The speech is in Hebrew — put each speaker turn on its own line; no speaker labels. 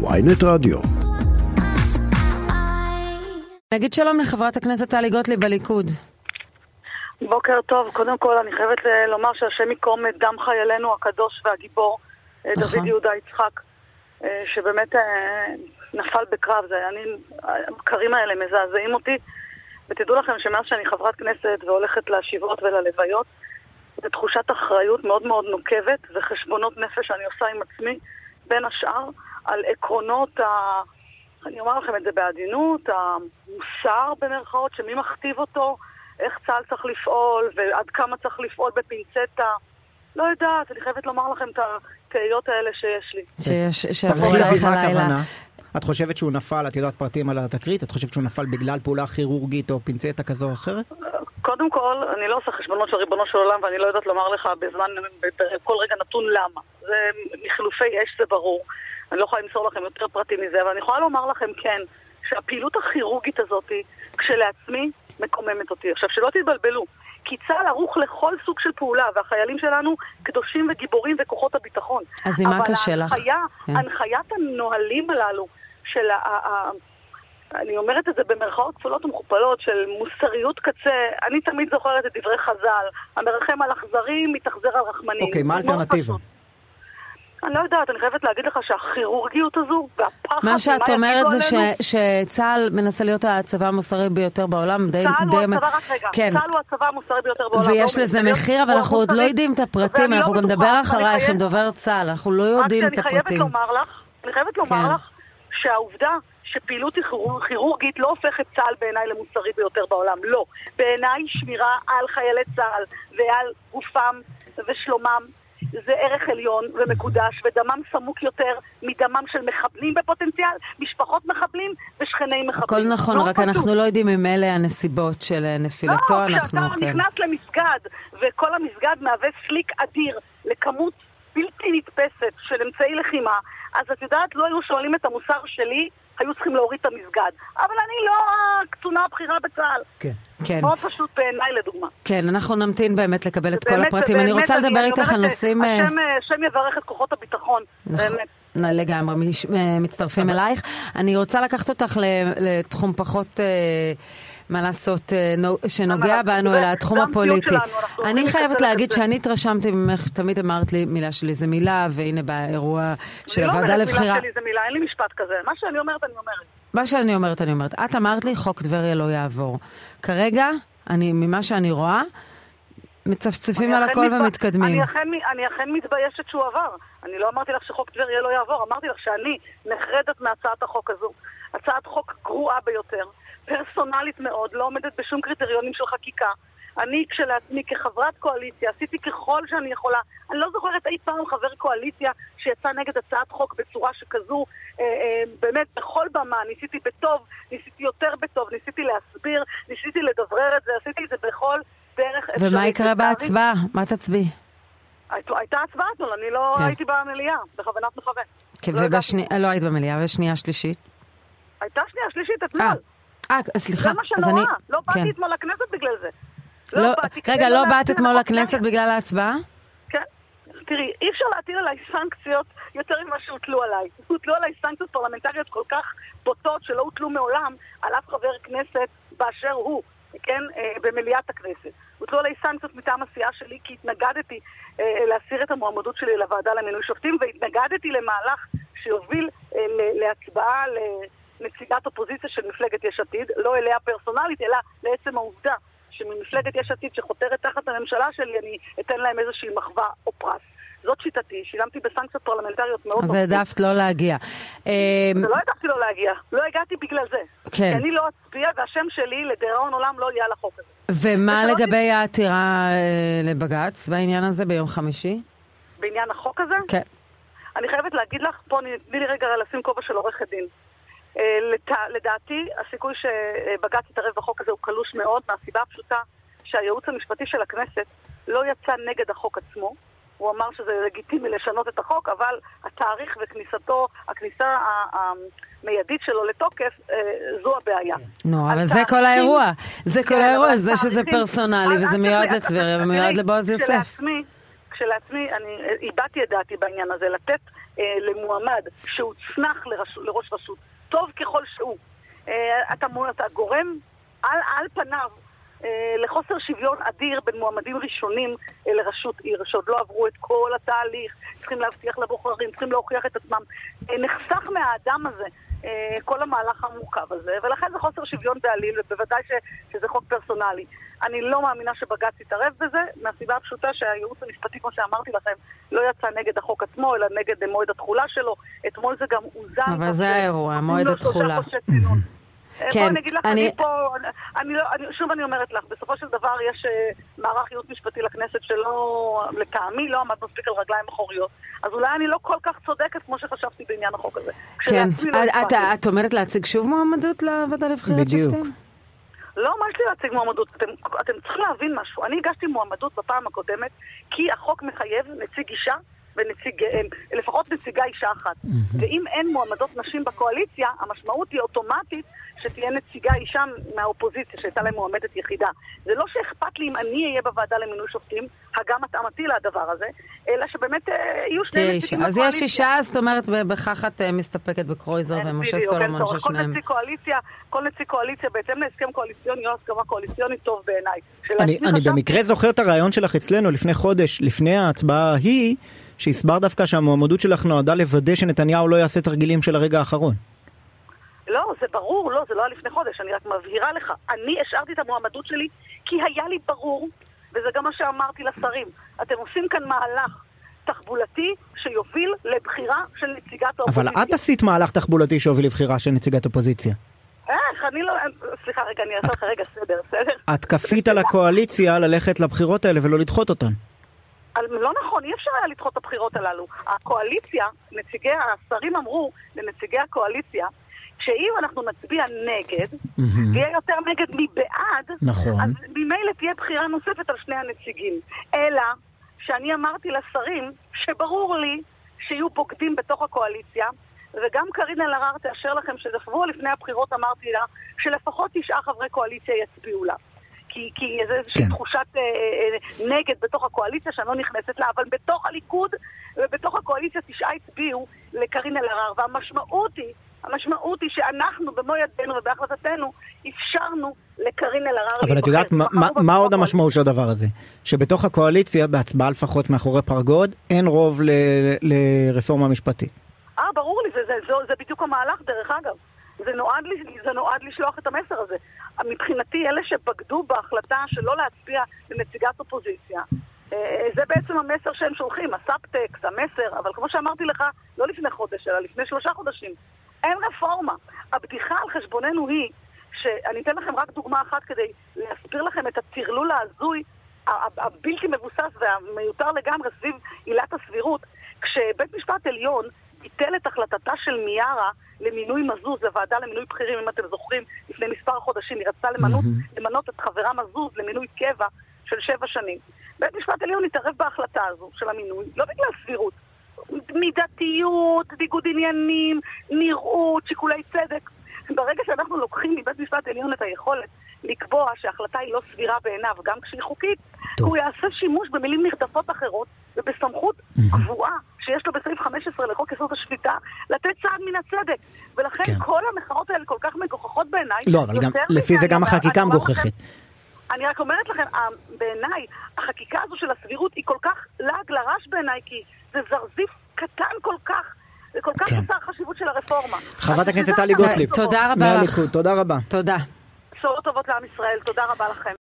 ויינט רדיו.
נגיד שלום לחברת הכנסת טלי גוטליב בליכוד.
בוקר טוב, קודם כל אני חייבת לומר שהשם ייקום את דם חיילינו הקדוש והגיבור, אה,
נכון.
דוד יהודה יצחק, אה, שבאמת אה, נפל בקרב, זה אני, הבקרים האלה מזעזעים אותי, ותדעו לכם שמאז שאני חברת כנסת והולכת לשבעות וללוויות, זו תחושת אחריות מאוד מאוד נוקבת וחשבונות נפש שאני עושה עם עצמי, בין השאר, על עקרונות ה... אני אומר לכם את זה בעדינות, המוסר במרכאות, שמי מכתיב אותו, איך צה"ל צריך לפעול, ועד כמה צריך לפעול בפינצטה. לא יודעת, אני חייבת לומר לכם את התהיות האלה שיש לי.
שיש- שעברו
מה
הלילה.
את חושבת שהוא נפל, את יודעת פרטים על התקרית? את חושבת שהוא נפל בגלל פעולה כירורגית או פינצטה כזו או אחרת?
קודם כל, אני לא עושה חשבונות של ריבונו של עולם, ואני לא יודעת לומר לך בזמן, בכל רגע נתון למה. זה מחילופי אש זה ברור. אני לא יכולה למסור לכם יותר פרטים מזה, אבל אני יכולה לומר לכם כן, שהפעילות הכירורגית הזאת, כשלעצמי, מקוממת אותי. עכשיו, שלא תתבלבלו, כי צה"ל ערוך לכל סוג של פעולה, והחיילים שלנו קדושים וגיבורים וכוחות הביטחון.
אז עם מה קשה לך?
אבל
כן.
הנחיית הנהלים הללו של ה... אני אומרת את זה במרכאות כפולות ומכופלות של מוסריות קצה, אני תמיד זוכרת את דברי חז"ל, המרחם על אכזרים מתאכזר על רחמנים.
אוקיי, מה
זה מאוד
האלטרנטיבה?
אני לא יודעת, אני חייבת להגיד לך שהכירורגיות הזו והפחד...
מה שאת אומרת זה ש- שצה"ל מנסה להיות הצבא המוסרי ביותר בעולם, די...
צה"ל הוא
די-
הצבא, רק רגע,
כן,
צה"ל הוא הצבא המוסרי ביותר בעולם.
ויש
לא
לזה
מנסה להיות-
מחיר, אבל
הוא
אנחנו עוד לא. יודעים את הפרטים, אנחנו
לא
גם נדבר אחרייך עם דובר צה"ל, אנחנו לא יודעים את הפרטים.
לומר אני חייבת לומר
כן.
לך שהעובדה שפעילות כירור- כירורגית לא הופכת צה"ל בעיניי למוסרי ביותר בעולם, לא. בעיניי שמירה על חיילי צה"ל ועל גופם ושלומם זה ערך עליון ומקודש, ודמם סמוק יותר מדמם של מחבלים בפוטנציאל, משפחות מחבלים ושכני מחבלים.
הכל נכון,
מאוד
רק
פשוט.
אנחנו לא יודעים אם אלה הנסיבות של אה, נפילתו,
לא,
אנחנו...
כשאתה
כן.
נכנס למסגד, וכל המסגד מהווה סליק אדיר לכמות בלתי נתפסת של אמצעי לחימה, אז את יודעת, לא היו שואלים את המוסר שלי, היו צריכים להוריד את המסגד. אבל אני לא הקצונה הבכירה בצה"ל.
כן.
כן.
מאוד פשוט בעיניי לדוגמה.
כן, אנחנו נמתין באמת לקבל את כל
באמת,
הפרטים. אני
באמת,
רוצה לדבר איתך על נושאים...
השם, אה, השם יברך את כוחות הביטחון,
נכון.
באמת.
לגמרי, אה, מצטרפים אלייך. אני רוצה לקחת אותך לתחום פחות, אה, מה לעשות, אה, נו- שנוגע בנו, אלא התחום הפוליטי. אני חייבת להגיד. שאני התרשמתי ממך, תמיד אמרת לי מילה שלי זה מילה, והנה באירוע של
אני לא
הוועדה
אומרת
לבחירה.
מילה שלי זה מילה, אין לי משפט כזה. מה שאני אומרת, אני אומרת.
מה שאני אומרת, אני אומרת. את אמרת לי, חוק טבריה לא יעבור. כרגע, אני, ממה שאני רואה, מצפצפים על הכל
מתב-
ומתקדמים.
אני אכן, אני אכן מתביישת שהוא עבר. אני לא אמרתי לך שחוק טבריה לא יעבור, אמרתי לך שאני נחרדת מהצעת החוק הזו. הצעת חוק גרועה ביותר, פרסונלית מאוד, לא עומדת בשום קריטריונים של חקיקה. אני כשלעצמי כחברת קואליציה עשיתי ככל שאני יכולה. אני לא זוכרת אי פעם חבר קואליציה שיצא נגד הצעת חוק בצורה שכזו, אה, אה, באמת בכל במה, ניסיתי בטוב, ניסיתי יותר בטוב, ניסיתי להסביר, ניסיתי לדברר את זה, עשיתי את זה בכל דרך אפשרית.
ומה יקרה בהצבעה? מה תצביעי?
היית- הייתה הצבעה אתמול, אני לא
כן.
הייתי במליאה, בכוונת מכוון.
כן,
לא ידעתי.
ובשנייה, לא היית במליאה, ושנייה שלישית?
הייתה שנייה שלישית אתמול.
אה, אה, סליחה.
זה מה
אז אני-
שנורא, לא באתי
כן.
אתמול לכנסת בגלל זה.
לא,
באתי כדי
רגע, לא באת אתמול לכנסת. בגלל ההצבעה?
כן. תראי, אי אפשר להטיל עליי סנקציות יותר ממה שהוטלו עליי. הוטלו עליי סנקציות פרלמנטריות כל כך בוטות שלא הוטלו מעולם על אף חבר כנסת באשר הוא, כן, אה, במליאת הכנסת. הוטלו עליי סנקציות מטעם הסיעה שלי כי התנגדתי אה, להסיר את המועמדות שלי לוועדה למינוי שופטים והתנגדתי למהלך שיוביל אה, ל- להצבעה לנציגת אופוזיציה של מפלגת יש עתיד, לא אליה פרסונלית, אלא לעצם העובדה שממפלגת יש עתיד שחותרת תחת הממשלה שלי, אני אתן להם איזושהי מחווה או פרס. זאת שיטתי, שילמתי בסנקציות פרלמנטריות מאוד
אז
נוקבות.
העדפת לא להגיע.
ולא העדפתי לא להגיע, לא הגעתי בגלל זה.
כן.
כי אני לא אצביע והשם שלי לדיראון עולם לא יהיה על החוק הזה.
ומה לגבי העתירה אה, לבג"ץ בעניין הזה ביום חמישי?
בעניין החוק הזה,
כן.
אני חייבת להגיד לך, פה תני לי רגע לשים כובע של עורכת דין. אה, לת- לדעתי, הסיכוי שבג"ץ יתערב בחוק הזה הוא קלוש מאוד, מהסיבה הפשוטה שהייעוץ המשפטי של הכנסת לא יצא נגד החוק עצמו. הוא אמר שזה לגיטימי לשנות את החוק, אבל התאריך וכניסתו, הכניסה המיידית שלו לתוקף, אה, זו הבעיה.
נו, אבל זה כל האירוע. זה כל
כן,
האירוע, זה שזה פרסונלי וזה מיועד לטבריה ומיועד לבועז יוסף.
כשלעצמי, אני הבעתי את דעתי בעניין הזה, לתת אה, למועמד שהוצנח לראש רשות, טוב ככל שהוא, אה, אתה, אתה גורם על, על פניו לחוסר שוויון אדיר בין מועמדים ראשונים אה, לראשות עיר, שעוד לא עברו את כל התהליך, צריכים להבטיח לבוחרים, צריכים להוכיח את עצמם. אה, נחסך מהאדם הזה אה, כל המהלך המורכב הזה, ולכן זה חוסר שוויון בעליל, ובוודאי ש, שזה חוק פרסונלי. אני לא מאמינה שבג"ץ יתערב בזה, מהסיבה הפשוטה שהייעוץ המשפטי, כמו שאמרתי לכם, לא יצא נגד החוק עצמו, אלא נגד מועד התחולה שלו. אתמול זה גם אוזן.
אבל זה האירוע, מועד התחולה.
כן, בוא נגיד לך, אני, אני פה, אני לא, אני, שוב אני אומרת לך, בסופו של דבר יש uh, מערך ייעוץ משפטי לכנסת שלא, לטעמי, לא עמד מספיק על רגליים אחוריות. אז אולי אני לא כל כך צודקת כמו שחשבתי בעניין החוק הזה.
כן, לא את, את, את אומרת להציג שוב מועמדות לוועדה לבחירת שופטים?
לא, מה יש לי להציג מועמדות? אתם, אתם צריכים להבין משהו. אני הגשתי מועמדות בפעם הקודמת כי החוק מחייב נציג אישה ונציג, אה, לפחות נציגה אישה אחת. Mm-hmm. ואם אין מועמדות נשים בקואליציה, המשמעות היא אוטומטית שתהיה נציגה אישה מהאופוזיציה, שהייתה להם מועמדת יחידה. זה לא שאכפת לי אם אני אהיה בוועדה למינוי שופטים, הגם התאמתי לדבר הזה, אלא שבאמת אה, יהיו שני נציגים
בקואליציה. אז יש אישה, זאת אומרת, בכך את אה, מסתפקת בקרויזר ומשה סולומון ששניהם.
כל נציג קואליציה, כל נציג קואליציה, בהתאם להסכם קואליציוני או הסכמה קואליציונית טוב בעיניי.
אני, אני במקרה זוכר את הרעיון שלך אצלנו לפני חודש, לפני ההצבעה ההיא, שהסבר דווקא שהמועמדות שלך נועדה לוודא שנתניהו לא יעשה תרגילים של הרגע האחרון.
לא, זה ברור, לא, זה לא היה לפני חודש, אני רק מבהירה לך. אני השארתי את המועמדות שלי כי היה לי ברור, וזה גם מה שאמרתי לשרים, אתם עושים כאן מהלך תחבולתי שיוביל לבחירה של נציגת האופוזיציה.
אבל את עשית מהלך תחבולתי שהוביל לבחירה של נציגת אופוזיציה.
איך? אני לא... סליחה, רגע, אני אעשה לך רגע סדר, בסדר?
את כפית על הקואליציה ללכת לבחירות האלה ולא לדחות אותן.
לא נכון, אי אפשר היה לדחות את הבחירות הללו. הקואליציה, נציגי השרים אמרו לנציגי הקואליציה, שאם אנחנו נצביע נגד, ויהיה יותר נגד מבעד,
נכון.
אז ממילא תהיה בחירה נוספת על שני הנציגים. אלא שאני אמרתי לשרים שברור לי שיהיו בוגדים בתוך הקואליציה, וגם קארין אלהרר תאשר לכם ששבוע לפני הבחירות אמרתי לה שלפחות תשעה חברי קואליציה יצביעו לה. כי, כי איזו כן. תחושת אה, אה, נגד בתוך הקואליציה שאני לא נכנסת לה, אבל בתוך הליכוד ובתוך הקואליציה תשעה הצביעו לקארין אלהרר, והמשמעות היא המשמעות היא שאנחנו במו ידינו ובהחלטתנו אפשרנו לקארין אלהרר
אבל את יודעת מה, מה, מה עוד המשמעות של הדבר הזה? שבתוך הקואליציה, בהצבעה לפחות מאחורי פרגוד, אין רוב לרפורמה משפטית.
אה, ברור לי, זה, זה, זה, זה בדיוק המהלך דרך אגב. זה נועד, זה נועד לשלוח את המסר הזה. מבחינתי, אלה שבגדו בהחלטה שלא להצביע לנציגת אופוזיציה, אה, זה בעצם המסר שהם שולחים, הסאבטקסט, המסר, אבל כמו שאמרתי לך, לא לפני חודש, אלא לפני שלושה חודשים, אין רפורמה. הבדיחה על חשבוננו היא, שאני אתן לכם רק דוגמה אחת כדי להסביר לכם את הטרלול ההזוי, הבלתי מבוסס והמיותר לגמרי סביב עילת הסבירות, כשבית משפט עליון ביטל את החלטתה של מיארה למינוי מזוז, לוועדה למינוי בכירים, אם אתם זוכרים, לפני מספר חודשים, היא רצתה למנות, mm-hmm. למנות את חברה מזוז למינוי קבע של שבע שנים. בית משפט עליון התערב בהחלטה הזו של המינוי, לא בגלל סבירות, מידתיות, ניגוד עניינים, נראות, שיקולי צדק. ברגע שאנחנו לוקחים מבית משפט עליון את היכולת לקבוע שההחלטה היא לא סבירה בעיניו, גם כשהיא חוקית, טוב. הוא יעשה שימוש במילים נרדפות אחרות ובסמכות mm-hmm. קבועה שיש לו בסעיף 15 לחוק יסוד השפיטה, לתת צעד מן הצדק. ולכן כן. כל המחאות האלה כל כך מגוחכות בעיניי.
לא, אבל גם, לפי זה גם החקיקה מגוחכת.
אני רק אומרת לכם, בעיניי, החקיקה הזו של הסבירות היא כל כך לעג לרש בעיניי, כי זה זרזיף קטן כל כך. זה כל כך כן. חסר חשיבות של הרפורמה.
חברת הכנסת טלי גוטליב.
תודה רבה לך.
תודה רבה.
תודה.
בשורות טובות לעם ישראל, תודה רבה לכם.